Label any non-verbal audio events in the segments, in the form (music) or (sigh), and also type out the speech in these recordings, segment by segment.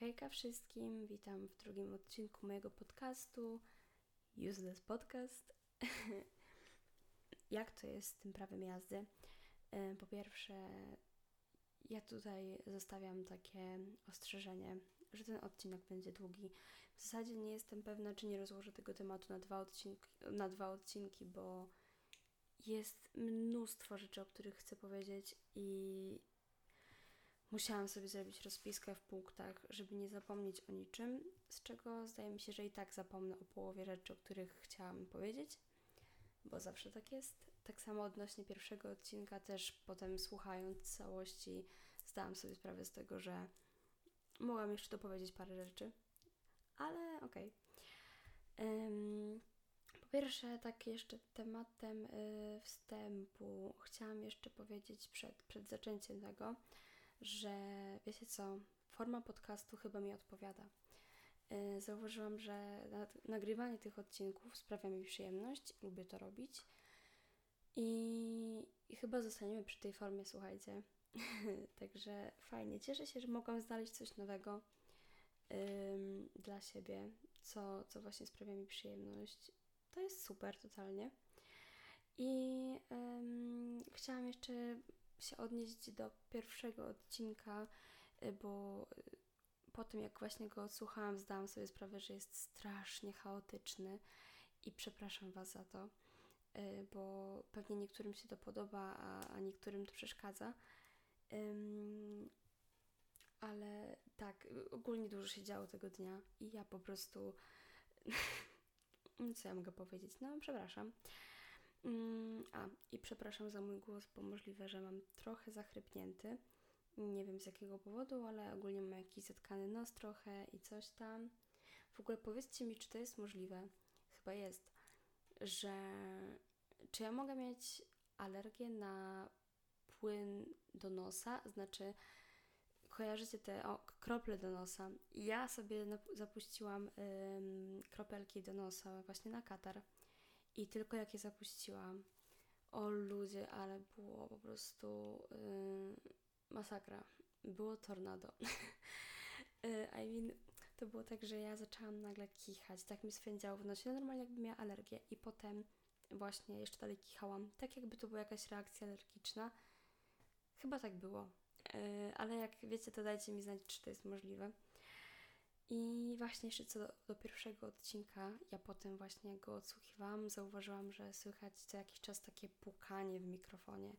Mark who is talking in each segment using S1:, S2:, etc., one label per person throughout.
S1: Hejka wszystkim, witam w drugim odcinku mojego podcastu Useless Podcast. (laughs) Jak to jest z tym prawem jazdy? E, po pierwsze, ja tutaj zostawiam takie ostrzeżenie, że ten odcinek będzie długi. W zasadzie nie jestem pewna, czy nie rozłożę tego tematu na dwa odcinki, na dwa odcinki bo jest mnóstwo rzeczy, o których chcę powiedzieć i Musiałam sobie zrobić rozpiskę w punktach, żeby nie zapomnieć o niczym, z czego zdaje mi się, że i tak zapomnę o połowie rzeczy, o których chciałam powiedzieć, bo zawsze tak jest. Tak samo odnośnie pierwszego odcinka, też potem słuchając całości, zdałam sobie sprawę z tego, że mogłam jeszcze dopowiedzieć parę rzeczy, ale okej. Okay. po pierwsze, tak jeszcze tematem y, wstępu chciałam jeszcze powiedzieć przed, przed zaczęciem tego, że wiecie co, forma podcastu chyba mi odpowiada. Y, zauważyłam, że nagrywanie tych odcinków sprawia mi przyjemność, lubię to robić i, i chyba zostaniemy przy tej formie, słuchajcie. (laughs) Także fajnie, cieszę się, że mogłam znaleźć coś nowego ym, dla siebie, co, co właśnie sprawia mi przyjemność. To jest super, totalnie. I ym, chciałam jeszcze się odnieść do pierwszego odcinka, y, bo y, po tym jak właśnie go odsłuchałam, zdałam sobie sprawę, że jest strasznie chaotyczny i przepraszam Was za to, y, bo pewnie niektórym się to podoba, a, niektórym to przeszkadza. ale tak, ogólnie dużo się działo tego dnia i ja po prostu. (laughs) Co ja mogę powiedzieć? No, przepraszam. Mm, a, i przepraszam za mój głos, bo możliwe, że mam trochę zachrypnięty. Nie wiem z jakiego powodu, ale ogólnie mam jakiś zatkany nos trochę i coś tam. W ogóle powiedzcie mi, czy to jest możliwe, chyba jest, że czy ja mogę mieć alergię na płyn do nosa, znaczy kojarzycie te o, krople do nosa. Ja sobie zapuściłam ym, kropelki do nosa właśnie na katar i tylko jak je zapuściłam, o ludzie, ale było po prostu yy, masakra. Było tornado. yy, (laughs) I mean, to było tak, że ja zaczęłam nagle kichać, tak mi swędziało w nosie, normalnie jakby miała alergię i potem właśnie jeszcze dalej kichałam, tak jakby to była jakaś reakcja alergiczna. Chyba tak było. Yy, ale jak wiecie, to dajcie mi znać, czy to jest możliwe. I właśnie jeszcze co do, do, pierwszego odcinka, ja potem właśnie go odsłuchiwałam, zauważyłam, że słychać co jakiś czas takie pukanie w mikrofonie.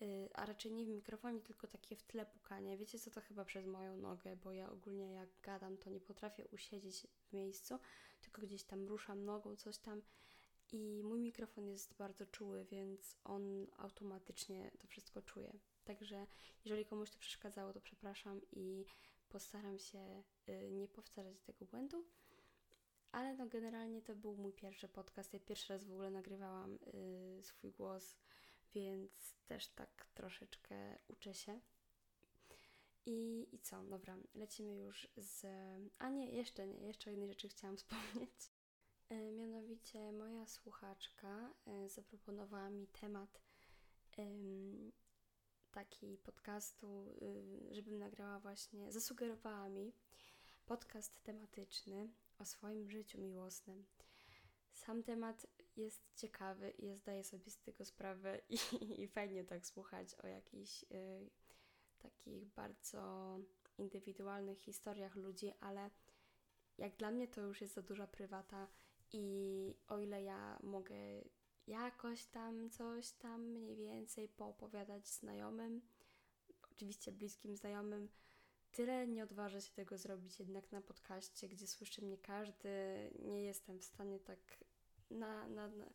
S1: Yy, a raczej nie w mikrofonie, tylko takie w tle pukanie. Wiecie co, to chyba przez moją nogę, bo ja ogólnie jak gadam, to nie potrafię usiedzieć w miejscu, tylko gdzieś tam ruszam nogą, coś tam. I mój mikrofon jest bardzo czuły, więc on automatycznie to wszystko czuje. Także jeżeli komuś to przeszkadzało, to przepraszam i postaram się y, nie powtarzać tego błędu. Ale no generalnie to był mój pierwszy podcast. Ja pierwszy raz w ogóle nagrywałam y, swój głos, więc też tak troszeczkę uczę się. I, I co? Dobra, lecimy już z. A nie, jeszcze nie, jeszcze o jednej rzeczy chciałam (laughs) wspomnieć. Y, mianowicie moja słuchaczka zaproponowała mi temat taki podcastu, y, żebym nagrała właśnie, zasugerowała mi podcast tematyczny o swoim życiu miłosnym. Sam temat jest ciekawy i ja zdaję sobie z tego sprawę i, i fajnie tak słuchać o jakichś y, takich bardzo indywidualnych historiach ludzi, ale jak dla mnie to już jest za duża prywata i o ile ja mogę jakoś tam coś tam mniej więcej poopowiadać znajomym, oczywiście bliskim znajomym. Tyle nie odważę się tego zrobić jednak na podcaście, gdzie słyszy mnie każdy. Nie jestem w stanie tak na, na, na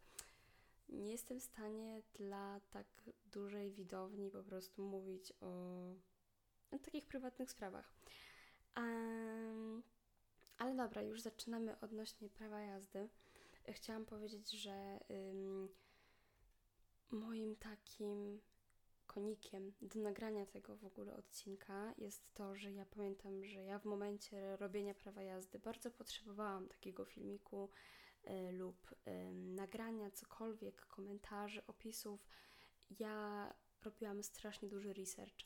S1: nie jestem w stanie dla tak dużej widowni po prostu mówić o, o takich prywatnych sprawach. Um, ale dobra, już zaczynamy odnośnie prawa jazdy chciałam powiedzieć, że ym, moim takim konikiem do nagrania tego w ogóle odcinka jest to, że ja pamiętam, że ja w momencie robienia prawa jazdy bardzo potrzebowałam takiego filmiku y, lub y, nagrania, cokolwiek, komentarzy, opisów. Ja robiłam strasznie duży research.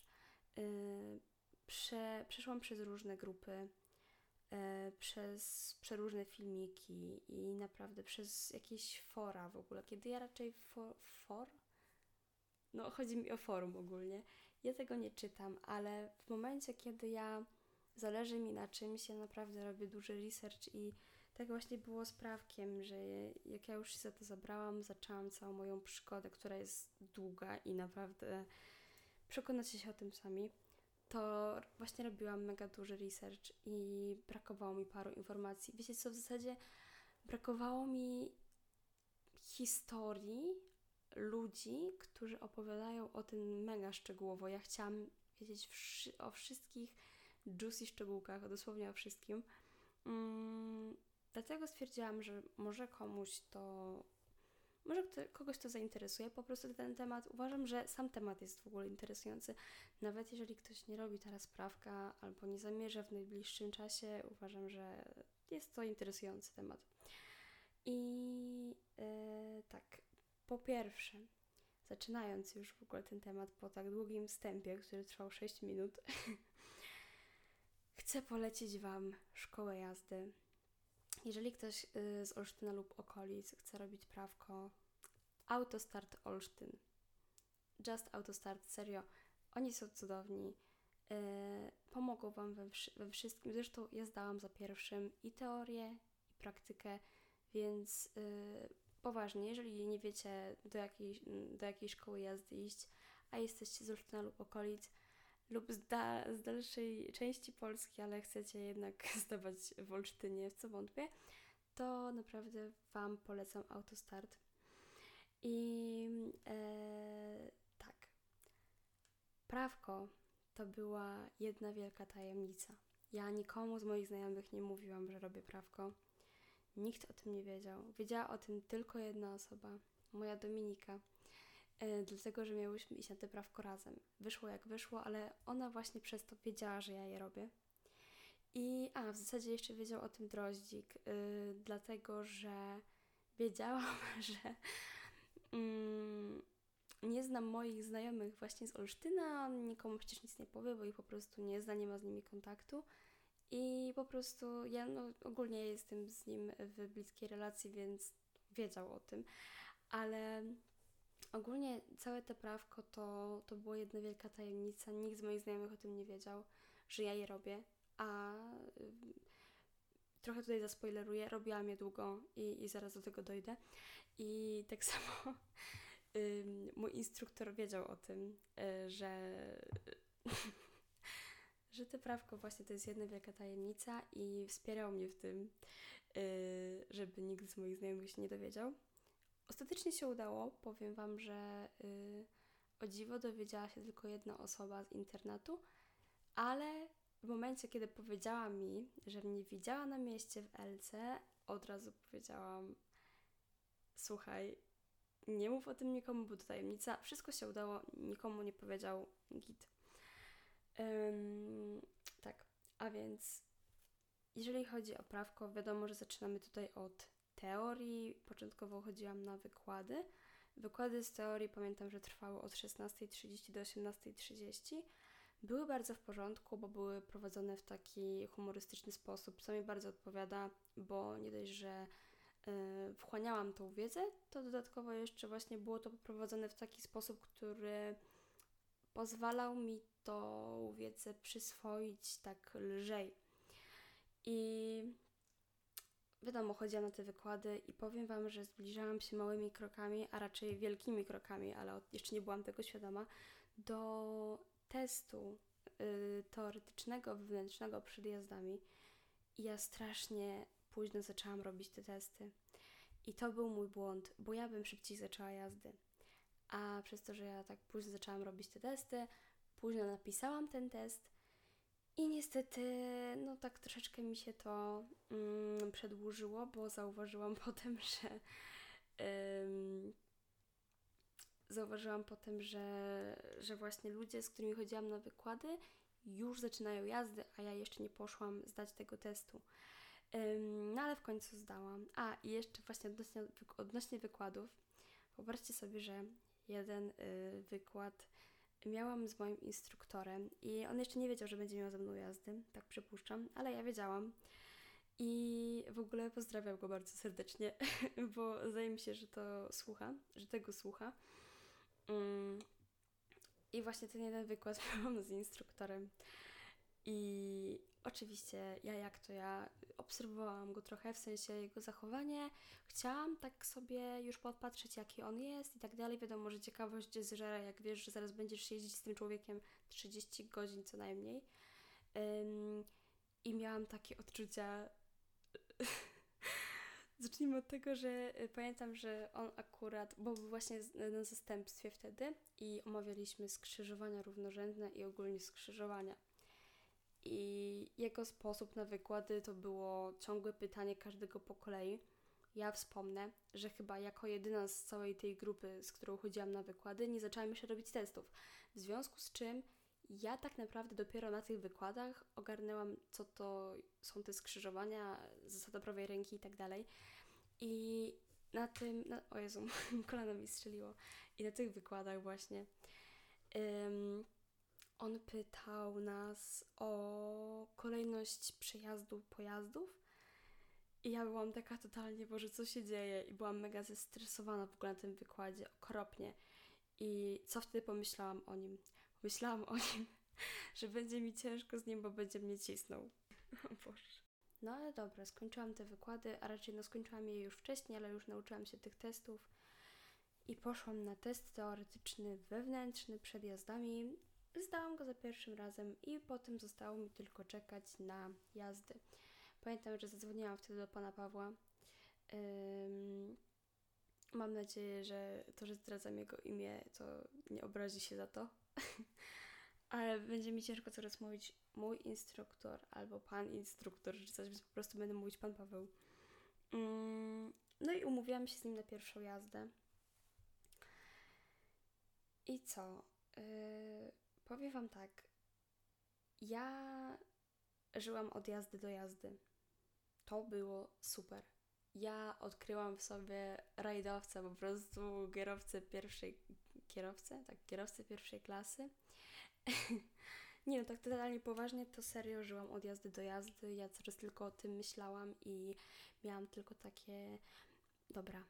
S1: Y, prze, przeszłam przez różne grupy przez przeróżne filmiki i naprawdę przez jakieś fora w ogóle. Kiedy ja raczej for, for? No, chodzi mi o forum ogólnie. Ja tego nie czytam, ale w momencie, kiedy ja zależy mi na czymś, ja naprawdę robię duży research i tak właśnie było z prawkiem, że jak ja już się za to zabrałam, zaczęłam całą moją przygodę, która jest długa i naprawdę przekonacie się o tym sami, to właśnie robiłam mega duży research i brakowało mi paru informacji. Wiecie co, w zasadzie brakowało mi historii ludzi, którzy opowiadają o tym mega szczegółowo. Ja chciałam wiedzieć wszy o wszystkich juicy szczegółkach, dosłownie o wszystkim. Mm, dlatego stwierdziłam, że może komuś to, może kogoś to zainteresuje po prostu ten temat. Uważam, że sam temat jest w ogóle interesujący. Nawet jeżeli ktoś nie robi teraz prawka albo nie zamierza w najbliższym czasie, uważam, że jest to interesujący temat. I yy, tak, po pierwsze, zaczynając już w ogóle ten temat po tak długim wstępie, który trwał 6 minut, (laughs) chcę polecić Wam szkołę jazdy. Jeżeli ktoś y, z Olsztyna lub okolic chce robić prawko, Autostart Olsztyn. Just Autostart, serio. Oni są cudowni. Yy, pomogą Wam we, we, wszystkim. Zresztą ja zdałam za pierwszym i teorię, i praktykę, więc yy, poważnie, jeżeli nie wiecie do jakiej, do jakiej szkoły jazdy iść, a jesteście z Olsztyna lub okolic, lub z, da, z dalszej części Polski, ale chcecie jednak (laughs) zdawać w Olsztynie, w co wątpię, to naprawdę Wam polecam Autostart. I e, tak, prawko to była jedna wielka tajemnica. Ja nikomu z moich znajomych nie mówiłam, że robię prawko. Nikt o tym nie wiedział. Wiedziała o tym tylko jedna osoba, moja Dominika dlatego że miałyśmy iść na te prawko razem. Wyszło jak wyszło, ale ona właśnie przez to wiedziała, że ja je robię. I a w zasadzie jeszcze wiedział o tym droździk, yy, dlatego że wiedziałam, (laughs) że yy, nie znam moich znajomych właśnie z Olsztyna, nikomu przecież nic nie powie, bo ich po prostu nie zna, nie ma z nimi kontaktu. I po prostu ja no, ogólnie jestem z nim w bliskiej relacji, więc wiedział o tym. Ale Ogólnie całe te prawko to, to była jedna wielka tajemnica. Nikt z moich znajomych o tym nie wiedział, że ja je robię, a y, trochę tutaj zaspoileruję, robiłam je długo i, i zaraz do tego dojdę. I tak (laughs) samo y, mój instruktor wiedział o tym, y, że, (laughs) że te prawko właśnie to jest jedna wielka tajemnica i wspierał mnie w tym, żeby nikt z moich znajomych się nie dowiedział. Ostatecznie się udało. Powiem Wam, że yy, o dziwo dowiedziała się tylko jedna osoba z internetu, ale w momencie, kiedy powiedziała mi, że mnie widziała na mieście w LC, od razu powiedziałam: Słuchaj, nie mów o tym nikomu, bo to tajemnica. Wszystko się udało, nikomu nie powiedział git. Ym, tak, a więc jeżeli chodzi o prawko, wiadomo, że zaczynamy tutaj od teorii. Początkowo chodziłam na wykłady. Wykłady z teorii pamiętam, że trwały od 16.30 do 18.30. Były bardzo w porządku, bo były prowadzone w taki humorystyczny sposób, co mi bardzo odpowiada, bo nie dość, że yy, wchłaniałam tą wiedzę, to dodatkowo jeszcze właśnie było to prowadzone w taki sposób, który pozwalał mi tą wiedzę przyswoić tak lżej. I wiadomo, chodziłam na te wykłady i powiem Wam, że zbliżałam się małymi krokami, a raczej wielkimi krokami, ale jeszcze nie byłam tego świadoma, do testu y, teoretycznego, wewnętrznego przed jazdami. I ja strasznie późno zaczęłam robić te testy. I to był mój błąd, bo ja bym szybciej zaczęła jazdy. A przez to, że ja tak późno zaczęłam robić te testy, późno napisałam ten test, i niestety, no tak troszeczkę mi się to mm, przedłużyło, bo zauważyłam (laughs) potem, że ym, zauważyłam potem, że, że właśnie ludzie, z którymi chodziłam na wykłady, już zaczynają jazdy, a ja jeszcze nie poszłam zdać tego testu. Ym, no ale w końcu zdałam. A i jeszcze właśnie odnośnie, odnośnie wykładów, wyobraźcie sobie, że jeden y, wykład miałam z moim instruktorem i on jeszcze nie wiedział, że będzie miał ze mną jazdy, tak przypuszczam, ale ja wiedziałam. I w ogóle pozdrawiam go bardzo serdecznie, (laughs) bo zdaje mi się, że to słucha, że tego słucha. Mm. I właśnie ten jeden wykład (laughs) miałam z instruktorem. I oczywiście ja jak to ja obserwowałam go trochę, w sensie jego zachowanie. Chciałam tak sobie już podpatrzeć, jaki on jest i tak dalej. Wiadomo, że ciekawość zżera, jak wiesz, że zaraz będziesz jeździć z tym człowiekiem 30 godzin co najmniej. Um, I miałam takie odczucia. (laughs) Zacznijmy od tego, że y, pamiętam, że on akurat, bo był właśnie na zastępstwie wtedy i omawialiśmy skrzyżowania równorzędne i ogólnie skrzyżowania. I jego sposób na wykłady to było ciągłe pytanie każdego po kolei. Ja wspomnę, że chyba jako jedyna z całej tej grupy, z którą chodziłam na wykłady, nie zaczęłam jeszcze robić testów. W związku z czym ja tak naprawdę dopiero na tych wykładach ogarnęłam, co to są te skrzyżowania, zasada prawej ręki i tak dalej. I na tym, na, o Jezu, (laughs) kolano mi strzeliło. I na tych wykładach właśnie on pytał nas o kolejność przejazdu pojazdów. I ja byłam taka totalnie, Boże, co się dzieje? I byłam mega zestresowana w ogóle na tym wykładzie, okropnie. I co wtedy pomyślałam o nim? Myślałam o nim, (laughs) że będzie mi ciężko z nim, bo będzie mnie cisnął. (laughs) O Boże. No ale dobra, skończyłam te wykłady, a raczej no skończyłam je już wcześniej, ale już nauczyłam się tych testów i poszłam na test teoretyczny wewnętrzny przed jazdami. Zdałam go za pierwszym razem i potem zostało mi tylko czekać na jazdy. Pamiętam, że zadzwoniłam wtedy do pana Pawła. Ym, mam nadzieję, że to, że zdradzam jego imię, to nie obrazi się za to. (laughs) Ale będzie mi ciężko coraz mówić mój instruktor albo pan instruktor, czy coś, więc po prostu będę mówić pan Paweł. Mm, no i umówiłam się z nim na pierwszą jazdę. I co? Yy, powiem Wam tak. Ja żyłam od jazdy do jazdy. To było super. Ja odkryłam w sobie rajdowca, po prostu kierowcę pierwszej kierowcę, tak, kierowcę pierwszej klasy. (laughs) nie no, tak totalnie poważnie, to serio żyłam od jazdy do jazdy. Ja coraz tylko o tym myślałam i miałam tylko takie, dobra,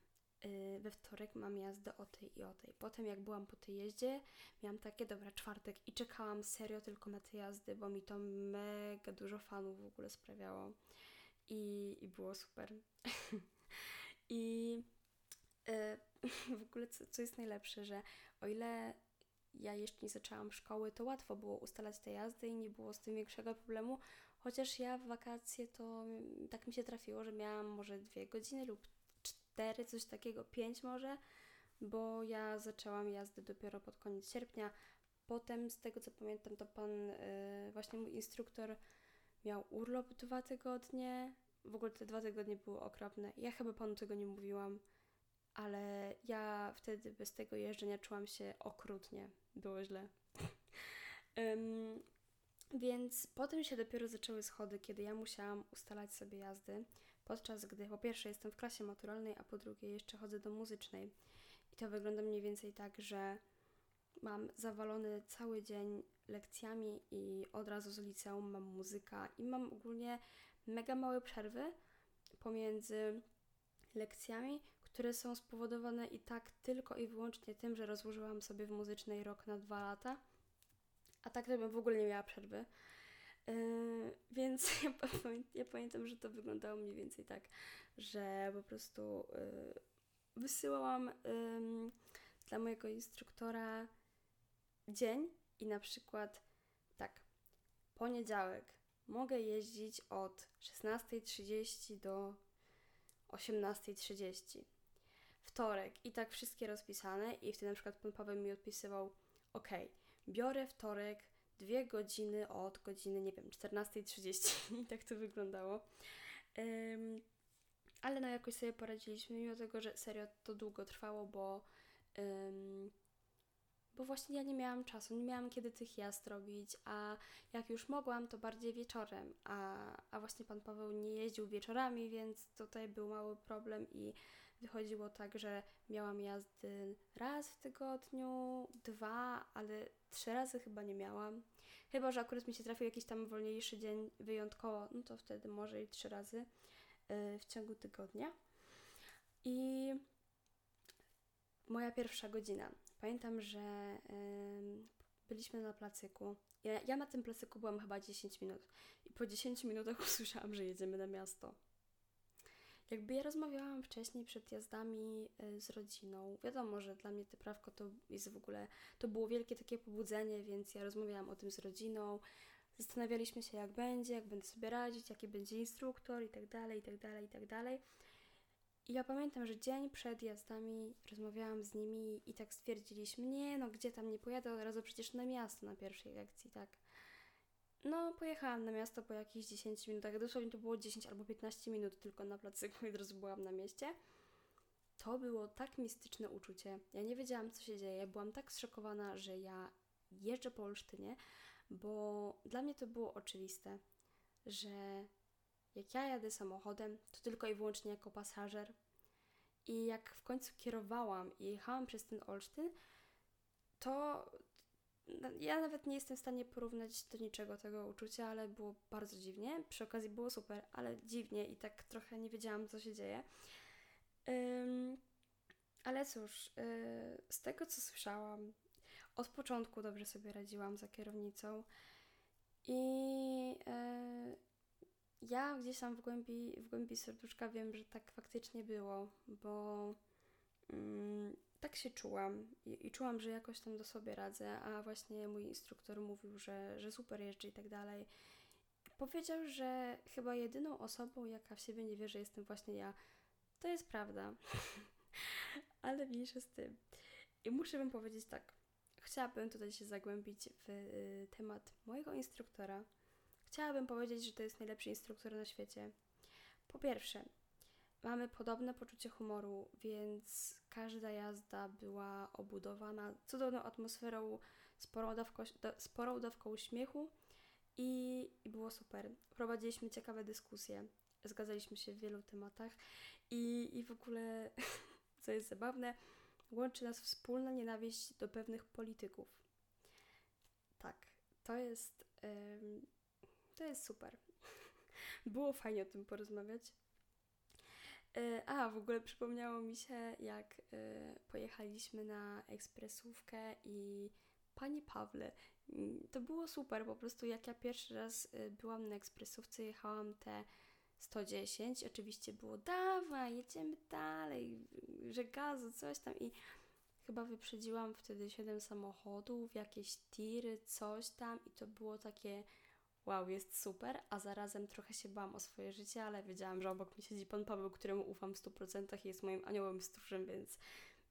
S1: we wtorek mam jazdę o tej i o tej. Potem jak byłam po tej jeździe, miałam takie, dobra, czwartek i czekałam serio tylko na te jazdy, bo mi to mega dużo fanów w ogóle sprawiało. I, i było super. (laughs) I yy, (laughs) w ogóle co, co jest najlepsze, że o ile ja jeszcze nie zaczęłam szkoły, to łatwo było ustalać te jazdy i nie było z tym większego problemu. Chociaż ja w wakacje to tak mi się trafiło, że miałam może dwie godziny lub cztery, coś takiego, pięć może, bo ja zaczęłam jazdę dopiero pod koniec sierpnia. Potem, z tego co pamiętam, to pan, yy, właśnie mój instruktor miał urlop dwa tygodnie. W ogóle te dwa tygodnie były okropne. Ja chyba panu tego nie mówiłam ale ja wtedy bez tego jeżdżenia czułam się okrutnie. Było źle. (laughs) um, więc potem się dopiero zaczęły schody, kiedy ja musiałam ustalać sobie jazdy, podczas gdy po pierwsze jestem w klasie maturalnej, a po drugie jeszcze chodzę do muzycznej. I to wygląda mniej więcej tak, że mam zawalony cały dzień lekcjami i od razu z liceum mam muzyka i mam ogólnie mega małe przerwy pomiędzy lekcjami, które są spowodowane i tak tylko i wyłącznie tym, że rozłożyłam sobie w muzycznej rok na dwa lata, a tak to bym w ogóle nie miała przerwy. Yy, więc (laughs) ja, ja, pamiętam, że to wyglądało mniej więcej tak, że po prostu yy, wysyłałam dla mojego instruktora dzień i na przykład tak, poniedziałek mogę jeździć od 16.30 do 18.30 wtorek i tak wszystkie rozpisane i wtedy na przykład pan Paweł mi odpisywał ok, biorę wtorek dwie godziny od godziny, nie wiem, 14.30 (laughs) i tak to wyglądało. Um, ale no jakoś sobie poradziliśmy, mimo tego, że serio to długo trwało, bo um, bo właśnie ja nie miałam czasu, nie miałam kiedy tych jazd robić, a jak już mogłam, to bardziej wieczorem, a, a właśnie pan Paweł nie jeździł wieczorami, więc tutaj był mały problem i wychodziło tak, że miałam jazdy raz w tygodniu, dwa, ale trzy razy chyba nie miałam. Chyba, że akurat mi się trafił jakiś tam wolniejszy dzień wyjątkowo, no to wtedy może i trzy razy yy, w ciągu tygodnia. I moja pierwsza godzina. Pamiętam, że yy, byliśmy na placyku. Ja, ja na tym placyku byłam chyba 10 minut. I po 10 minutach (laughs) usłyszałam, że jedziemy na miasto. Jakby ja rozmawiałam wcześniej przed jazdami y, z rodziną. Wiadomo, że dla mnie te prawko to jest w ogóle, to było wielkie takie pobudzenie, więc ja rozmawiałam o tym z rodziną. Zastanawialiśmy się, jak będzie, jak będę sobie radzić, jaki będzie instruktor i tak dalej, i tak dalej, i tak dalej. I ja pamiętam, że dzień przed jazdami rozmawiałam z nimi i tak stwierdziliśmy, nie no, gdzie tam nie pojadę, od razu przecież na miasto na pierwszej lekcji, tak. No, pojechałam na miasto po jakichś 10 minutach, dosłownie to było 10 albo 15 minut tylko na placyku i od razu byłam na mieście. To było tak mistyczne uczucie. Ja nie wiedziałam, co się dzieje. Byłam tak zszokowana, że ja jeżdżę po Olsztynie, bo dla mnie to było oczywiste, że jak ja jadę samochodem, to tylko i wyłącznie jako pasażer. I jak w końcu kierowałam i jechałam przez ten Olsztyn, to ja nawet nie jestem w stanie porównać do niczego tego uczucia, ale było bardzo dziwnie. Przy okazji było super, ale dziwnie i tak trochę nie wiedziałam, co się dzieje. Um, ale cóż, yy, z tego co słyszałam, od początku dobrze sobie radziłam za kierownicą i yy, ja gdzieś tam w głębi, w głębi serduszka wiem, że tak faktycznie było, bo mm, tak się czułam I, i, czułam, że jakoś tam do sobie radzę, a właśnie mój instruktor mówił, że, że super jeżdżę i tak dalej. Powiedział, że chyba jedyną osobą, jaka w siebie nie wierzy, jestem właśnie ja. To jest prawda, (laughs) ale mniejsze z tym. I muszę Wam powiedzieć tak. Chciałabym tutaj się zagłębić w y, temat mojego instruktora, Chciałabym powiedzieć, że to jest najlepszy instruktor na świecie. Po pierwsze, mamy podobne poczucie humoru, więc każda jazda była obudowana cudowną atmosferą, sporą dawką, sporą dawką uśmiechu i, i było super. Prowadziliśmy ciekawe dyskusje, zgadzaliśmy się w wielu tematach i, i w ogóle, (laughs) co jest zabawne, łączy nas wspólna nienawiść do pewnych polityków. Tak, to jest to jest super. (laughs) Było fajnie o tym porozmawiać. E, a, w ogóle przypomniało mi się, jak e, pojechaliśmy na ekspresówkę i Pani Pawle, mm, to było super, po prostu jak ja pierwszy raz e, byłam na ekspresówce, jechałam te 110, oczywiście było dawaj, jedziemy dalej, że gazu, coś tam i chyba wyprzedziłam wtedy 7 samochodów, jakieś tiry, coś tam i to było takie wow, jest super, a zarazem trochę się bałam o swoje życie, ale wiedziałam, że obok mnie siedzi pan Paweł, któremu ufam w 100% i jest moim aniołem stróżem, więc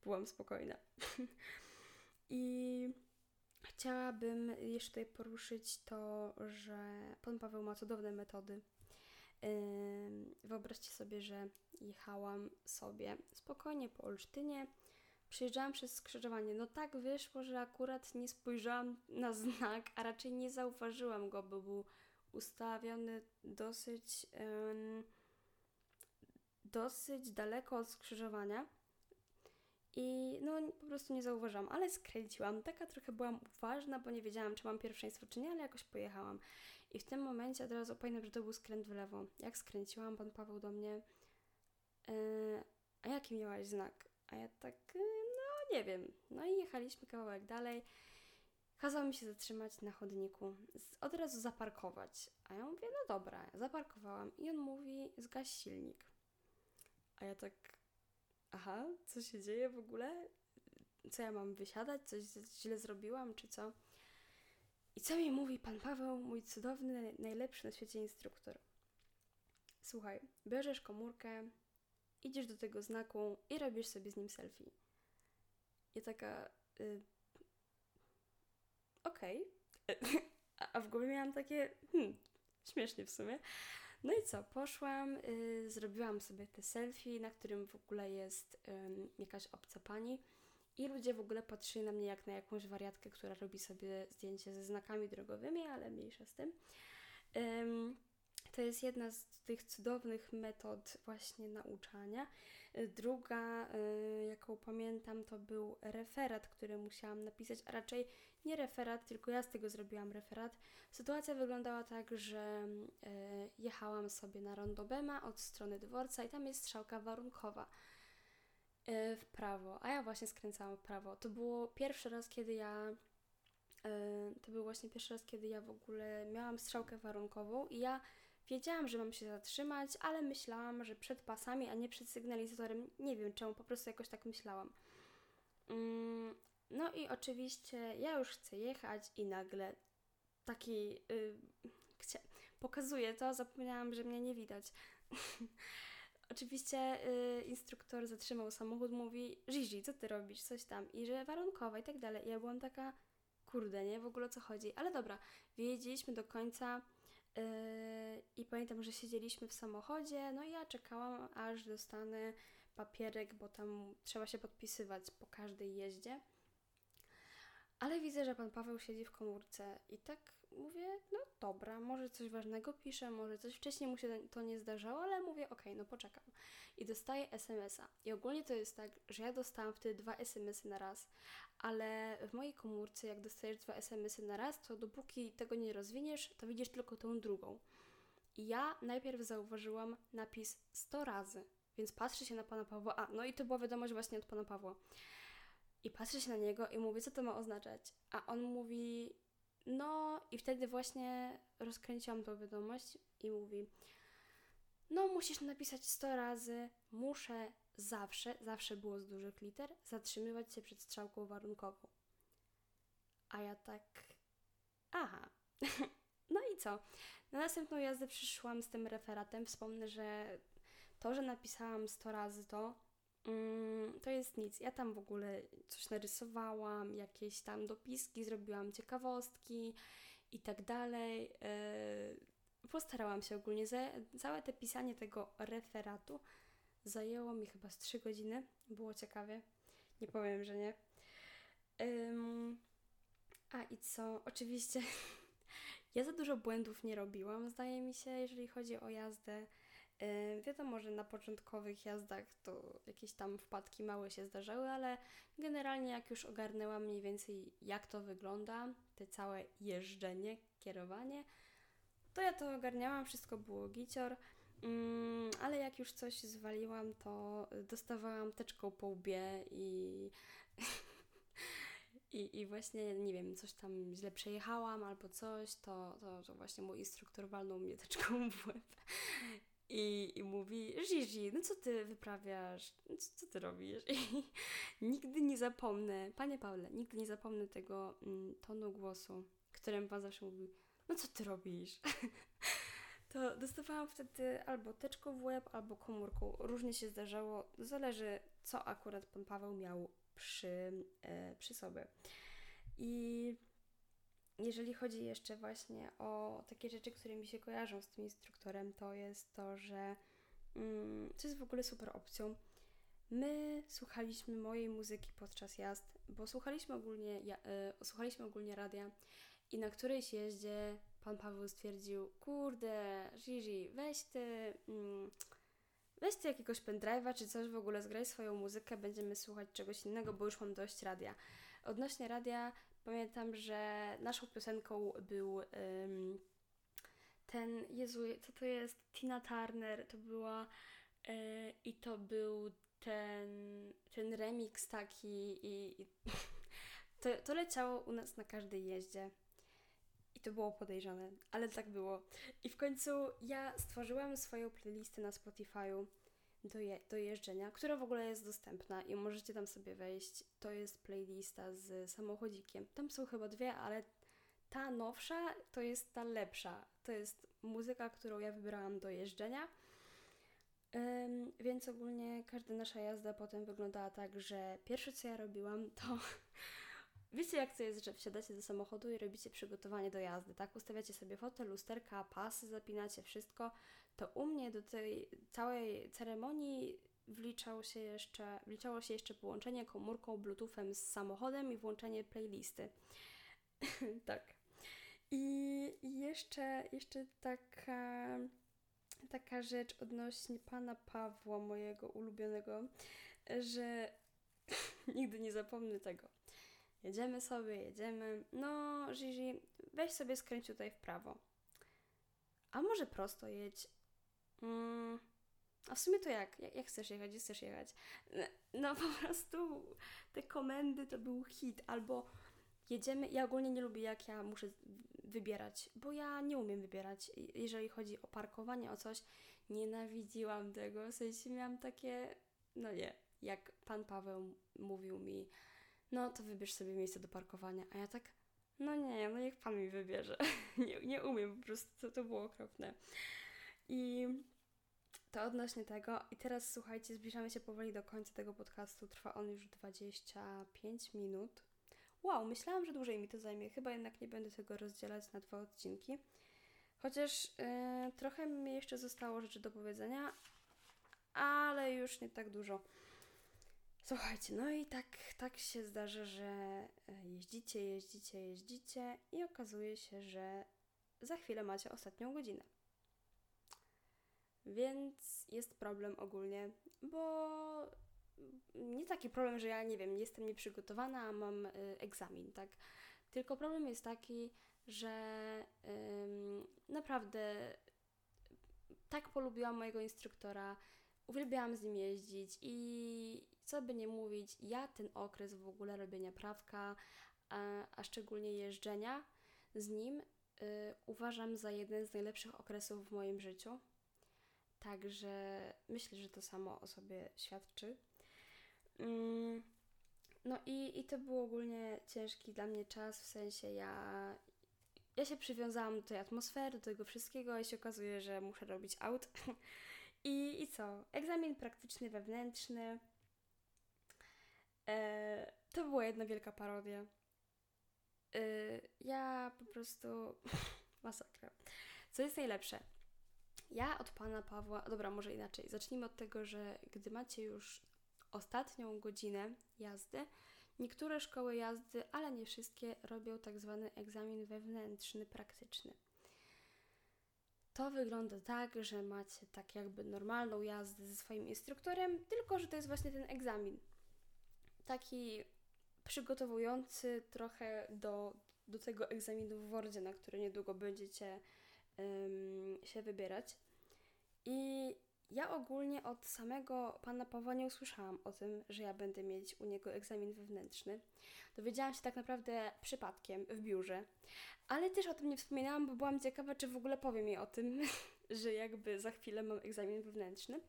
S1: byłam spokojna. (laughs) I chciałabym jeszcze tutaj poruszyć to, że pan Paweł ma cudowne metody. Wyobraźcie sobie, że jechałam sobie spokojnie po Olsztynie, Przyjeżdżałam przez skrzyżowanie. No tak wyszło, że akurat nie spojrzałam na znak, a raczej nie zauważyłam go, bo był ustawiony dosyć um, dosyć daleko od skrzyżowania. I no po prostu nie zauważyłam, ale skręciłam. Taka trochę byłam uważna, bo nie wiedziałam, czy mam pierwszeństwo, czy nie, ale jakoś pojechałam. I w tym momencie od razu pamiętam, że to był skręt w lewo. Jak skręciłam, pan Paweł do mnie, yy, a jaki miałaś znak? A ja tak, yy, nie wiem. No i jechaliśmy kawałek dalej. Kazał mi się zatrzymać na chodniku, od razu zaparkować. A ja mówię, no dobra, zaparkowałam. I on mówi, zgaś silnik. A ja tak, aha, co się dzieje w ogóle? Co ja mam wysiadać? Coś źle zrobiłam, czy co? I co mi mówi pan Paweł, mój cudowny, najlepszy na świecie instruktor? Słuchaj, bierzesz komórkę, idziesz do tego znaku i robisz sobie z nim selfie. I taka. Y, Okej. (laughs) Okay. A w głowie miałam takie. Hmm, śmiesznie w sumie. No i co? Poszłam, y, zrobiłam sobie te selfie, na którym w ogóle jest y, jakaś obca pani. I ludzie w ogóle patrzyli na mnie jak na jakąś wariatkę, która robi sobie zdjęcie ze znakami drogowymi, ale mniejsza z tym. to jest jedna z tych cudownych metod właśnie nauczania. Druga, y, jaką pamiętam, to był referat, który musiałam napisać, a raczej nie referat, tylko ja z tego zrobiłam referat. Sytuacja wyglądała tak, że y, jechałam sobie na rondo Bema od strony dworca i tam jest strzałka warunkowa y, w prawo, a ja właśnie skręcałam w prawo. To było pierwszy raz, kiedy ja to był właśnie pierwszy raz, kiedy ja w ogóle miałam strzałkę warunkową i ja Wiedziałam, że mam się zatrzymać, ale myślałam, że przed pasami, a nie przed sygnalizatorem. Nie wiem czemu, po prostu jakoś tak myślałam. Mm, no i oczywiście ja już chcę jechać i nagle taki yy, pokazuję to, zapomniałam, że mnie nie widać. (laughs) oczywiście yy, instruktor zatrzymał samochód, mówi Zizi, co ty robisz, coś tam i że warunkowa i tak dalej. I ja byłam taka, kurde, nie, w ogóle o co chodzi. Ale dobra, wiedzieliśmy do końca I pamiętam, że siedzieliśmy w samochodzie, no i ja czekałam, aż dostanę papierek, bo tam trzeba się podpisywać po każdej jeździe. Ale widzę, że pan Paweł siedzi w komórce i tak mówię, no dobra, może coś ważnego pisze, może coś wcześniej mu się to nie zdarzało, ale mówię, okej, okay, no poczekam. I dostaję SMS-a. I ogólnie to jest tak, że ja dostałam wtedy dwa SMS-y na raz, ale w mojej komórce, jak dostajesz dwa SMS-y na raz, to dopóki tego nie rozwiniesz, to widzisz tylko tą drugą. I ja najpierw zauważyłam napis 100 razy, więc patrzę się na pana Pawła. A, no i to była wiadomość właśnie od pana Pawła. I patrzę się na niego i mówię, co to ma oznaczać. A on mówi, no i wtedy właśnie rozkręciłam tą wiadomość i mówi, no musisz napisać 100 razy, muszę zawsze, zawsze było z dużych liter, zatrzymywać się przed strzałką warunkową. A ja tak, aha. (laughs) no i co? Na następną jazdę przyszłam z tym referatem. Wspomnę, że to, że napisałam 100 razy to, to jest nic. Ja tam w ogóle coś narysowałam, jakieś tam dopiski, zrobiłam ciekawostki i tak dalej. Yy, postarałam się ogólnie. Całe te pisanie tego referatu Zajęło mi chyba z 3 godziny. Było ciekawie. Nie powiem, że nie. A i co? Oczywiście (laughs) ja za dużo błędów nie robiłam, zdaje mi się, jeżeli chodzi o jazdę. Yy, wiadomo, że na początkowych jazdach to jakieś tam wpadki małe się zdarzały, ale generalnie jak już ogarnęłam mniej więcej jak to wygląda, te całe jeżdżenie, kierowanie, to ja to ogarniałam, wszystko było gicior. Mm, ale jak już coś zwaliłam, to dostawałam teczką po łbie i, (laughs) i, i właśnie, nie wiem, coś tam źle przejechałam albo coś, to, to, to właśnie mój instruktor walnął mnie teczką w łeb i, i mówi, Zizi, no co ty wyprawiasz, no co, co ty robisz? (laughs) I nigdy nie zapomnę, panie Paule, nigdy nie zapomnę tego mm, tonu głosu, którym pan zawsze mówił, no co ty robisz? (laughs) to dostawałam wtedy albo teczką w łeb, albo komórką. Różnie się zdarzało, zależy co akurat pan Paweł miał przy, e, przy sobie. I jeżeli chodzi jeszcze właśnie o takie rzeczy, które mi się kojarzą z tym instruktorem, to jest to, że mm, co jest w ogóle super opcją. My słuchaliśmy mojej muzyki podczas jazd, bo słuchaliśmy ogólnie, ja, y, słuchaliśmy ogólnie radia i na którejś jeździe pan Paweł stwierdził, kurde, Gigi, weź ty, mm, weź ty jakiegoś pendrive'a czy coś w ogóle, zgraj swoją muzykę, będziemy słuchać czegoś innego, bo już mam dość radia. Odnośnie radia, pamiętam, że naszą piosenką był ten, Jezu, co to jest? Tina Turner, to była yy, i to był ten, ten remix taki i, i (laughs) to, to leciało u nas na każdej jeździe. I to było podejrzane, ale tak było. I w końcu ja stworzyłam swoją playlistę na Spotify'u do, je, do jeżdżenia, która w ogóle jest dostępna i możecie tam sobie wejść. To jest playlista z samochodzikiem. Tam są chyba dwie, ale ta nowsza to jest ta lepsza. To jest muzyka, którą ja wybrałam do jeżdżenia. Um, więc ogólnie każda nasza jazda potem wyglądała tak, że pierwsze co ja robiłam to (laughs) Wiecie, jak to jest, że wsiadacie do samochodu i robicie przygotowanie do jazdy, tak? Ustawiacie sobie fotel, lusterka, pasy, zapinacie wszystko. To u mnie do tej całej ceremonii wliczało się jeszcze, wliczało się jeszcze połączenie komórką, bluetoothem z samochodem i włączenie playlisty. (laughs) tak. I jeszcze, jeszcze taka taka rzecz odnośnie pana Pawła, mojego ulubionego, że (laughs) nigdy nie zapomnę tego. Jedziemy sobie, jedziemy. No, Gigi, weź sobie skręć tutaj w prawo. A może prosto jedź? Mm, a w sumie to jak? jak? Jak chcesz jechać? Gdzie chcesz jechać? No po (laughs) prostu te komendy to był hit. Albo jedziemy. Ja ogólnie nie lubię, jak ja muszę wybierać, bo ja nie umiem wybierać. Jeżeli chodzi o parkowanie, o coś, nienawidziłam tego. W sensie miałam takie. No nie. Jak pan Paweł mówił mi, no to wybierz sobie miejsce do parkowania. A ja tak, no nie, no niech pan mi wybierze. (laughs) nie, nie umiem, po prostu to, to było okropne. I to odnośnie tego. I teraz słuchajcie, zbliżamy się powoli do końca tego podcastu. Trwa on już 25 minut. Wow, myślałam, że dłużej mi to zajmie. Chyba jednak nie będę tego rozdzielać na dwa odcinki. Chociaż yy, trochę mi jeszcze zostało rzeczy do powiedzenia, ale już nie tak dużo. Słuchajcie, no i tak, tak się zdarza, że e, jeździcie, jeździcie, jeździcie i okazuje się, że za chwilę macie ostatnią godzinę. Więc jest problem ogólnie, bo nie taki problem, że ja nie wiem, jestem nieprzygotowana, a mam y, egzamin, tak? Tylko problem jest taki, że y, naprawdę tak polubiłam mojego instruktora, uwielbiałam z nim jeździć i co by nie mówić, ja ten okres w ogóle robienia prawka, a, a szczególnie jeżdżenia z nim, y, uważam za jeden z najlepszych okresów w moim życiu. Także myślę, że to samo o sobie świadczy. Mm, no i, i to był ogólnie ciężki dla mnie czas, w sensie ja, ja się przywiązałam do tej atmosfery, do tego wszystkiego i się okazuje, że muszę robić aut. (laughs) I, I co? Egzamin praktyczny wewnętrzny. E, to była jedna wielka parodia. E, ja po prostu... (laughs) Masakra. Co jest najlepsze? Ja od pana Pawła, dobra, może inaczej. Zacznijmy od tego, że gdy macie już ostatnią godzinę jazdy, niektóre szkoły jazdy, ale nie wszystkie, robią tak zwany egzamin wewnętrzny, praktyczny. To wygląda tak, że macie tak jakby normalną jazdę ze swoim instruktorem, tylko że to jest właśnie ten egzamin. Taki przygotowujący trochę do, do tego egzaminu w Wordzie, na który niedługo będziecie się wybierać. I ja ogólnie od samego pana Pawła nie usłyszałam o tym, że ja będę mieć u niego egzamin wewnętrzny. Dowiedziałam się tak naprawdę przypadkiem w biurze, ale też o tym nie wspominałam, bo byłam ciekawa, czy w ogóle powie mi o tym, (laughs) że jakby za chwilę mam egzamin wewnętrzny.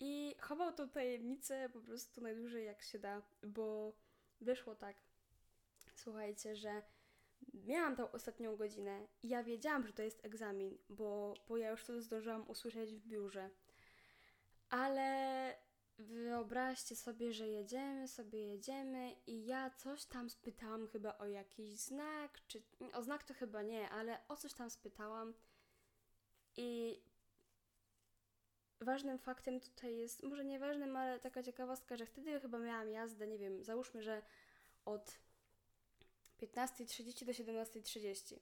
S1: I chował tą tajemnicę po prostu najdłużej jak się da, bo wyszło tak. Słuchajcie, że miałam tą ostatnią godzinę i ja wiedziałam, że to jest egzamin, bo, bo ja już to zdążyłam usłyszeć w biurze. Ale wyobraźcie sobie, że jedziemy, sobie jedziemy i ja coś tam spytałam chyba o jakiś znak, czy o znak to chyba nie, ale o coś tam spytałam i ważnym faktem tutaj jest, może nie ważnym, ale taka ciekawostka, że wtedy chyba miałam jazdę, nie wiem, załóżmy, że od 15.30 do 17.30.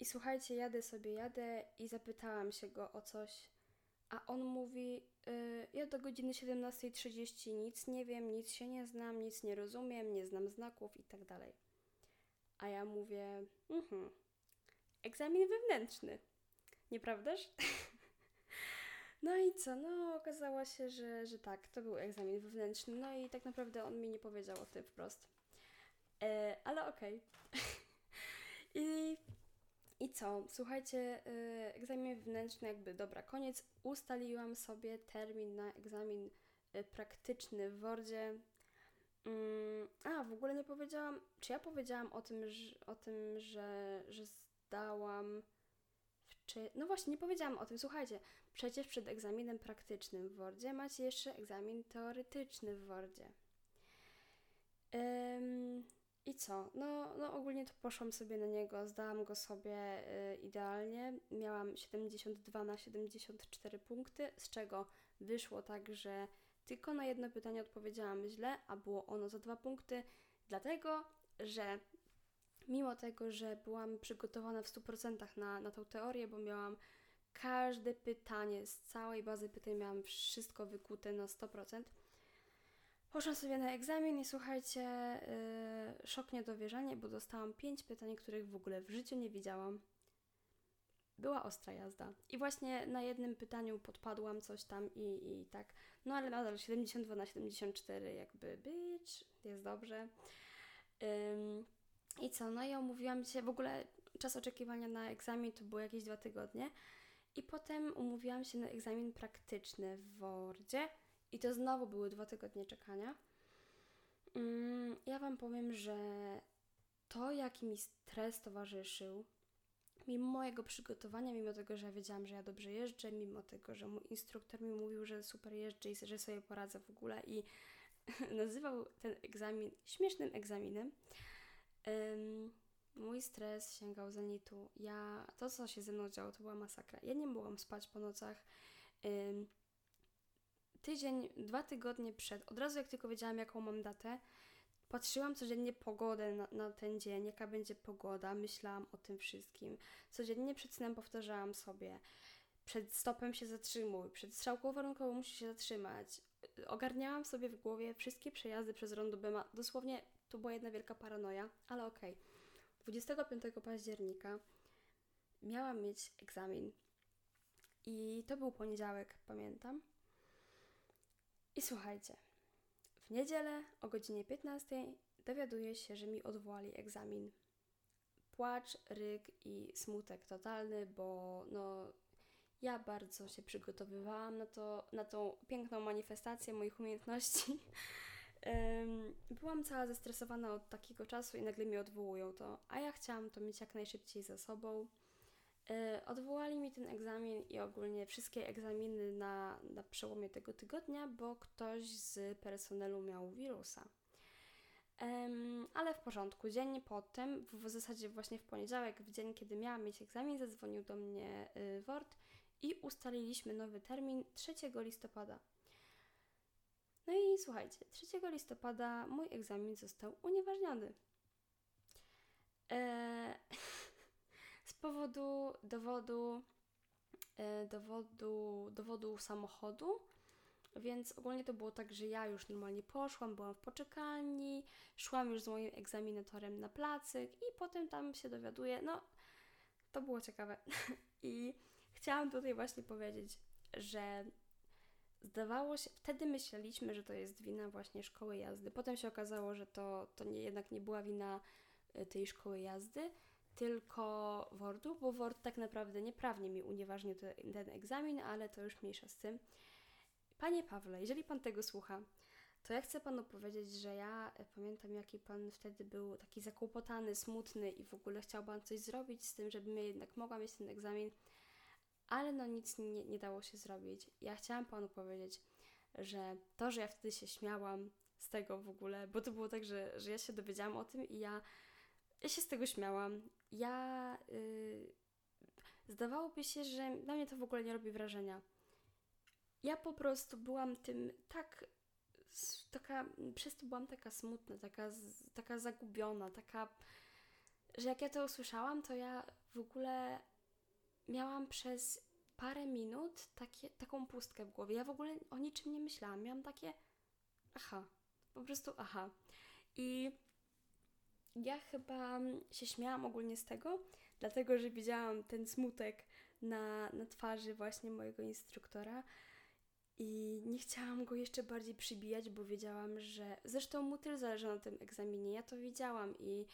S1: I słuchajcie, jadę sobie, jadę i zapytałam się go o coś, a on mówi, yy, ja do godziny 17.30 nic nie wiem, nic się nie znam, nic nie rozumiem, nie znam znaków i tak dalej. A ja mówię, mhm, egzamin wewnętrzny, nieprawdaż? (laughs) No i co? No, okazało się, że, że tak, to był egzamin wewnętrzny. No i tak naprawdę on mi nie powiedział o tym wprost. E, ale okej. Okay. (laughs) I, I co? Słuchajcie, e, egzamin wewnętrzny jakby, dobra, koniec. Ustaliłam sobie termin na egzamin e, praktyczny w Wordzie. Mm, a, w ogóle nie powiedziałam, czy ja powiedziałam o tym, że, o tym, że, że zdałam czy... No właśnie, nie powiedziałam o tym. Słuchajcie, przecież przed egzaminem praktycznym w Wordzie macie jeszcze egzamin teoretyczny w Wordzie. I co? No, no ogólnie to poszłam sobie na niego, zdałam go sobie y, idealnie. Miałam 72 na 74 punkty, z czego wyszło tak, że tylko na jedno pytanie odpowiedziałam źle, a było ono za dwa punkty, dlatego że mimo tego, że byłam przygotowana w 100% na, na tą teorię, bo miałam każde pytanie z całej bazy pytań miałam wszystko wykute na 100%. Poszłam sobie na egzamin i słuchajcie, yy, szok niedowierzanie, bo dostałam 5 pytań, których w ogóle w życiu nie widziałam. Była ostra jazda. I właśnie na jednym pytaniu podpadłam coś tam i, i tak. No ale nadal 72 na 74, jakby bitch, jest dobrze. Ym, I co? No i omówiłam się, w ogóle czas oczekiwania na egzamin to było jakieś dwa tygodnie. I potem umówiłam się na egzamin praktyczny w Wordzie. I to znowu były dwa tygodnie czekania. Ym, ja Wam powiem, że to, jaki mi stres towarzyszył, mimo mojego przygotowania, mimo tego, że ja wiedziałam, że ja dobrze jeżdżę, mimo tego, że mój instruktor mi mówił, że super jeżdżę i że sobie poradzę w ogóle i (laughs) nazywał ten egzamin śmiesznym egzaminem, um, mój stres sięgał zenitu. Ja, to co się ze mną działo, to była masakra. Ja nie mogłam spać po nocach. Um, tydzień, dwa tygodnie przed, od razu jak tylko wiedziałam, jaką mam datę, Patrzyłam codziennie pogodę na, na, ten dzień, jaka będzie pogoda, myślałam o tym wszystkim. Codziennie przed snem powtarzałam sobie, przed stopem się zatrzymuj, przed strzałką warunkową musisz się zatrzymać. Ogarniałam sobie w głowie wszystkie przejazdy przez rondo Bema. Dosłownie to była jedna wielka paranoja, ale okej. Okay. 25 października miałam mieć egzamin i to był poniedziałek, pamiętam. I słuchajcie, w niedzielę o godzinie 15 dowiaduję się, że mi odwołali egzamin. Płacz, ryk i smutek totalny, bo no, ja bardzo się przygotowywałam na, to, na tą piękną manifestację moich umiejętności. (laughs) Byłam cała zestresowana od takiego czasu i nagle mi odwołują to, a ja chciałam to mieć jak najszybciej za sobą. E, odwołali mi ten egzamin i ogólnie wszystkie egzaminy na, na przełomie tego tygodnia, bo ktoś z personelu miał wirusa. Um, ale w porządku. Dzień potem, w, w zasadzie właśnie w poniedziałek, w dzień, kiedy miałam mieć egzamin, zadzwonił do mnie y, i ustaliliśmy nowy termin 3 listopada. No i słuchajcie, 3 listopada mój egzamin został unieważniony. Eee, (laughs) powodu dowodu, e, dowodu, dowodu samochodu. Więc ogólnie to było tak, że ja już normalnie poszłam, byłam w poczekalni, szłam już z moim egzaminatorem na placyk i potem tam się dowiaduję. No, to było ciekawe. (laughs) I chciałam tutaj właśnie powiedzieć, że zdawało się, wtedy myśleliśmy, że to jest wina właśnie szkoły jazdy. Potem się okazało, że to, to nie, jednak nie była wina e, tej szkoły jazdy, tylko WORDu, bo WORD tak naprawdę nieprawnie mi unieważnił ten, ten egzamin, ale to już mniejsza z tym. Panie Pawle, jeżeli Pan tego słucha, to ja chcę Panu powiedzieć, że ja e, pamiętam, jaki Pan wtedy był taki zakłopotany, smutny i w ogóle chciał Pan coś zrobić z tym, żebym ja jednak mogła mieć ten egzamin, ale no nic nie, nie dało się zrobić. Ja chciałam Panu powiedzieć, że to, że ja wtedy się śmiałam z tego w ogóle, bo to było tak, że, że ja się dowiedziałam o tym i ja ja się z tego śmiałam. Ja. Yy, zdawałoby się, że na mnie to w ogóle nie robi wrażenia. Ja po prostu byłam tym tak. Taka, przez to byłam taka smutna, taka, taka zagubiona, taka, że jak ja to usłyszałam, to ja w ogóle miałam przez parę minut takie, taką pustkę w głowie. Ja w ogóle o niczym nie myślałam. Miałam takie aha, po prostu aha. I ja chyba się śmiałam ogólnie z tego, dlatego że widziałam ten smutek na, na twarzy właśnie mojego instruktora i nie chciałam go jeszcze bardziej przybijać, bo wiedziałam, że zresztą mu też zależy na tym egzaminie. Ja to widziałam i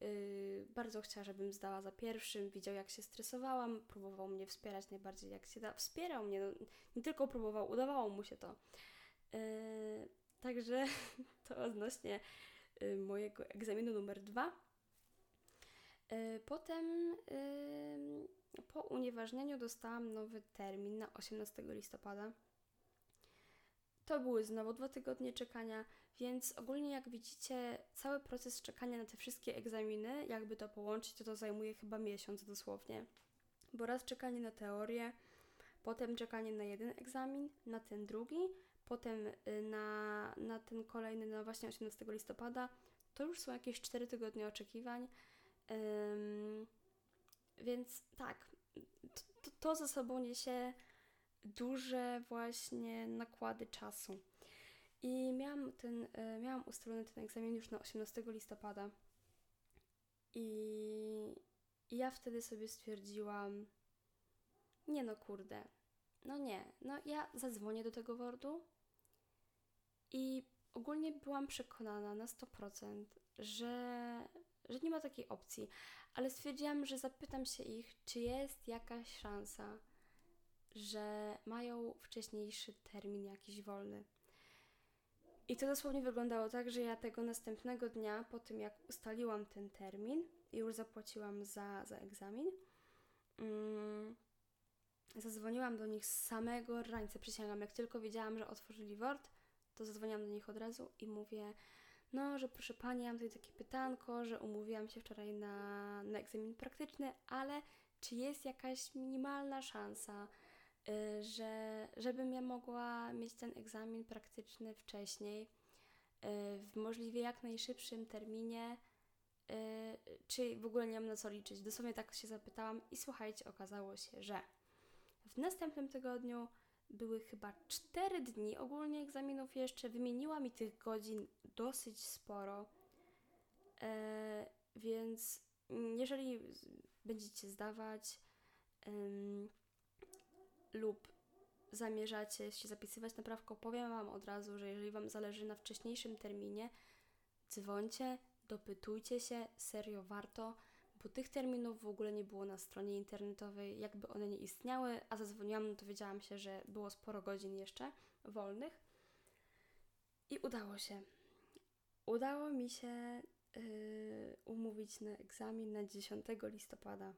S1: yy, bardzo chciała, żebym zdała za pierwszym. Widział, jak się stresowałam, próbował mnie wspierać najbardziej, jak się da. Wspierał mnie, no, nie tylko próbował, udawało mu się to. Yy, także (laughs) to odnośnie mojego egzaminu numer dwa. Y, potem y, po unieważnieniu dostałam nowy termin na 18 listopada. To były znowu dwa tygodnie czekania, więc ogólnie jak widzicie, cały proces czekania na te wszystkie egzaminy, jakby to połączyć, to to zajmuje chyba miesiąc dosłownie. Bo raz czekanie na teorię, potem czekanie na jeden egzamin, na ten drugi, potem y, na, na ten kolejny, na właśnie 18 listopada, to już są jakieś 4 tygodnie oczekiwań. Ym, więc tak, to, to, ze sobą niesie duże właśnie nakłady czasu. I miałam, ten, e, miałam ustalony ten egzamin już na 18 listopada. I, I ja wtedy sobie stwierdziłam, nie no kurde, no nie, no ja zadzwonię do tego wordu i ogólnie byłam przekonana na 100%, że, że nie ma takiej opcji, ale stwierdziłam, że zapytam się ich, czy jest jakaś szansa, że mają wcześniejszy termin jakiś wolny. I to dosłownie wyglądało tak, że ja tego następnego dnia, po tym jak ustaliłam ten termin i już zapłaciłam za, za egzamin, mm, zadzwoniłam do nich z samego rańca, przysięgam, jak tylko wiedziałam, że otworzyli WORD, to zadzwoniłam do nich od razu i mówię, no, że proszę Pani, mam tutaj takie pytanko, że umówiłam się wczoraj na, na egzamin praktyczny, ale czy jest jakaś minimalna szansa, y, że, żebym ja mogła mieć ten egzamin praktyczny wcześniej, y, w możliwie jak najszybszym terminie, y, czy w ogóle nie mam na co liczyć. Dosłownie tak się zapytałam i słuchajcie, okazało się, że w następnym tygodniu były chyba 4 dni ogólnie egzaminów jeszcze. Wymieniła mi tych godzin dosyć sporo. E, więc jeżeli będziecie zdawać lub zamierzacie się zapisywać na prawko, powiem Wam od razu, że jeżeli Wam zależy na wcześniejszym terminie, dzwońcie, dopytujcie się, serio warto bo tych terminów w ogóle nie było na stronie internetowej, jakby one nie istniały, a zadzwoniłam, no to wiedziałam się, że było sporo godzin jeszcze wolnych. I udało się. Udało mi się yy, umówić na egzamin na 10 listopada.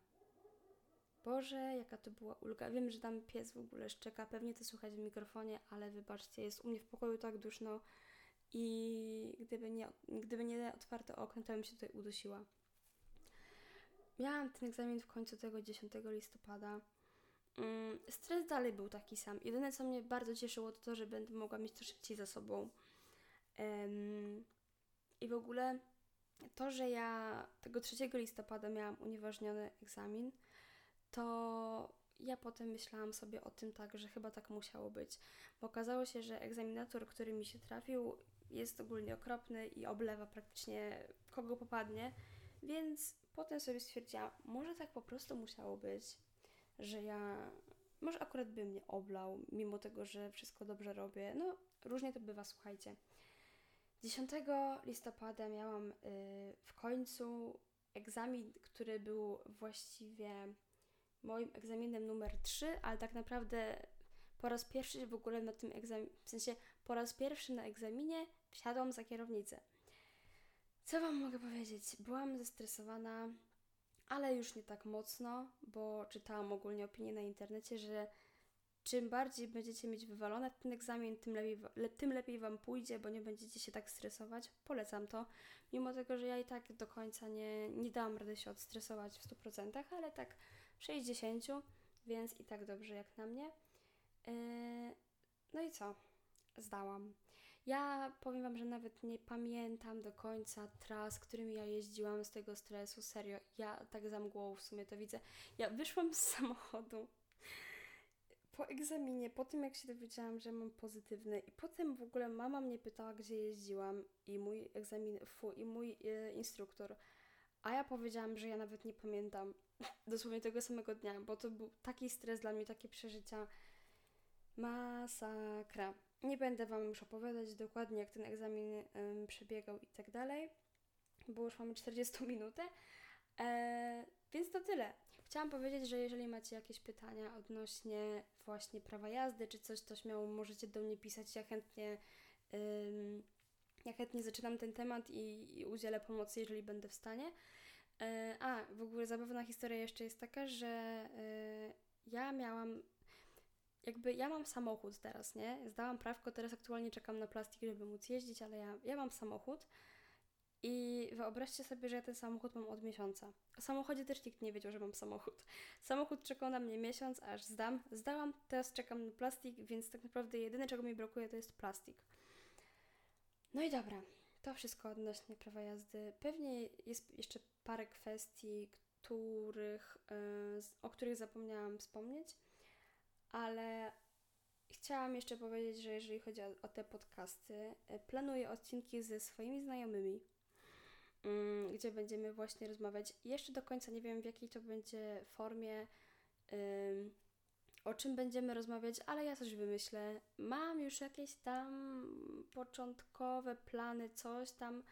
S1: Boże, jaka to była ulga. Wiem, że tam pies w ogóle szczeka, pewnie to słychać w mikrofonie, ale wybaczcie, jest u mnie w pokoju tak duszno i gdyby nie, gdyby nie otwarte okno, to bym się tutaj udusiła. Miałam ten egzamin w końcu tego 10 listopada. Mm, stres dalej był taki sam. Jedyne, co mnie bardzo cieszyło, to to, że będę mogła mieć to szybciej za sobą. I w ogóle to, że ja tego 3 listopada miałam unieważniony egzamin, to ja potem myślałam sobie o tym tak, że chyba tak musiało być. Bo okazało się, że egzaminator, który mi się trafił, jest ogólnie okropny i oblewa praktycznie kogo popadnie, więc potem sobie stwierdziłam, może tak po prostu musiało być, że ja, może akurat by mnie oblał, mimo tego, że wszystko dobrze robię. No, różnie to bywa, słuchajcie. 10 listopada miałam y, w końcu egzamin, który był właściwie moim egzaminem numer 3, ale tak naprawdę po raz pierwszy w ogóle na tym egzaminie, w sensie po raz pierwszy na egzaminie wsiadłam za kierownicę. Co Wam mogę powiedzieć? Byłam zestresowana, ale już nie tak mocno, bo czytałam ogólnie opinie na internecie, że czym bardziej będziecie mieć wywalone ten egzamin, tym lepiej, tym lepiej Wam pójdzie, bo nie będziecie się tak stresować. Polecam to, mimo tego, że ja i tak do końca nie, nie dałam rady się odstresować w 100%, ale tak w 60%, więc i tak dobrze jak na mnie. Yy, no i co? Zdałam. Ja powiem Wam, że nawet nie pamiętam do końca tras, którymi ja jeździłam z tego stresu. Serio, ja tak za mgłą w sumie to widzę. Ja wyszłam z samochodu po egzaminie, po tym jak się dowiedziałam, że mam pozytywny i potem w ogóle mama mnie pytała, gdzie jeździłam i mój egzamin, fu, i mój e, instruktor. A ja powiedziałam, że ja nawet nie pamiętam (laughs) dosłownie tego samego dnia, bo to był taki stres dla mnie, takie przeżycia. Masakra. Nie będę Wam już opowiadać dokładnie, jak ten egzamin ym, przebiegał i tak dalej, bo już mamy 40 minutę. E, więc to tyle. Chciałam powiedzieć, że jeżeli macie jakieś pytania odnośnie właśnie prawa jazdy czy coś, to śmiało możecie do mnie pisać. Ja chętnie, ym, ja chętnie zaczynam ten temat i, i udzielę pomocy, jeżeli będę w stanie. E, a, w ogóle zabawna historia jeszcze jest taka, że e, ja miałam jakby ja mam samochód teraz, nie? Zdałam prawko, teraz aktualnie czekam na plastik, żeby móc jeździć, ale ja, ja mam samochód i wyobraźcie sobie, że ja ten samochód mam od miesiąca. O samochodzie też nikt nie wiedział, że mam samochód. Samochód czekał na mnie miesiąc, aż zdam. Zdałam, teraz czekam na plastik, więc tak naprawdę jedyne, czego mi brakuje, to jest plastik. No i dobra, to wszystko odnośnie prawa jazdy. Pewnie jest jeszcze parę kwestii, których, y, o których zapomniałam wspomnieć, ale chciałam jeszcze powiedzieć, że jeżeli chodzi o, o te podcasty, y, planuję odcinki ze swoimi znajomymi, mm, gdzie będziemy właśnie rozmawiać. Jeszcze do końca nie wiem, w jakiej to będzie formie, o czym będziemy rozmawiać, ale ja coś wymyślę. Mam już jakieś tam początkowe plany, coś tam,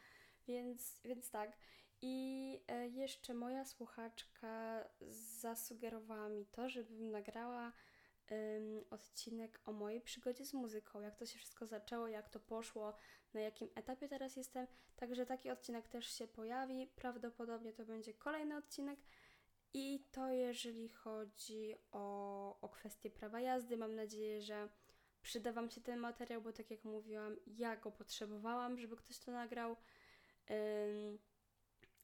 S1: więc, więc tak. I e, jeszcze moja słuchaczka zasugerowała mi to, żebym nagrała um, odcinek o mojej przygodzie z muzyką, jak to się wszystko zaczęło, jak to poszło, na jakim etapie teraz jestem. Także taki odcinek też się pojawi. Prawdopodobnie to będzie kolejny odcinek. I to jeżeli chodzi o, o kwestię prawa jazdy. Mam nadzieję, że przyda Wam się ten materiał, bo tak jak mówiłam, ja go potrzebowałam, żeby ktoś to nagrał. Ym,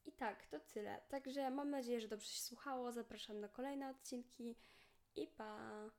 S1: I tak, to tyle. Także mam nadzieję, że dobrze się słuchało. Zapraszam na kolejne odcinki i pa!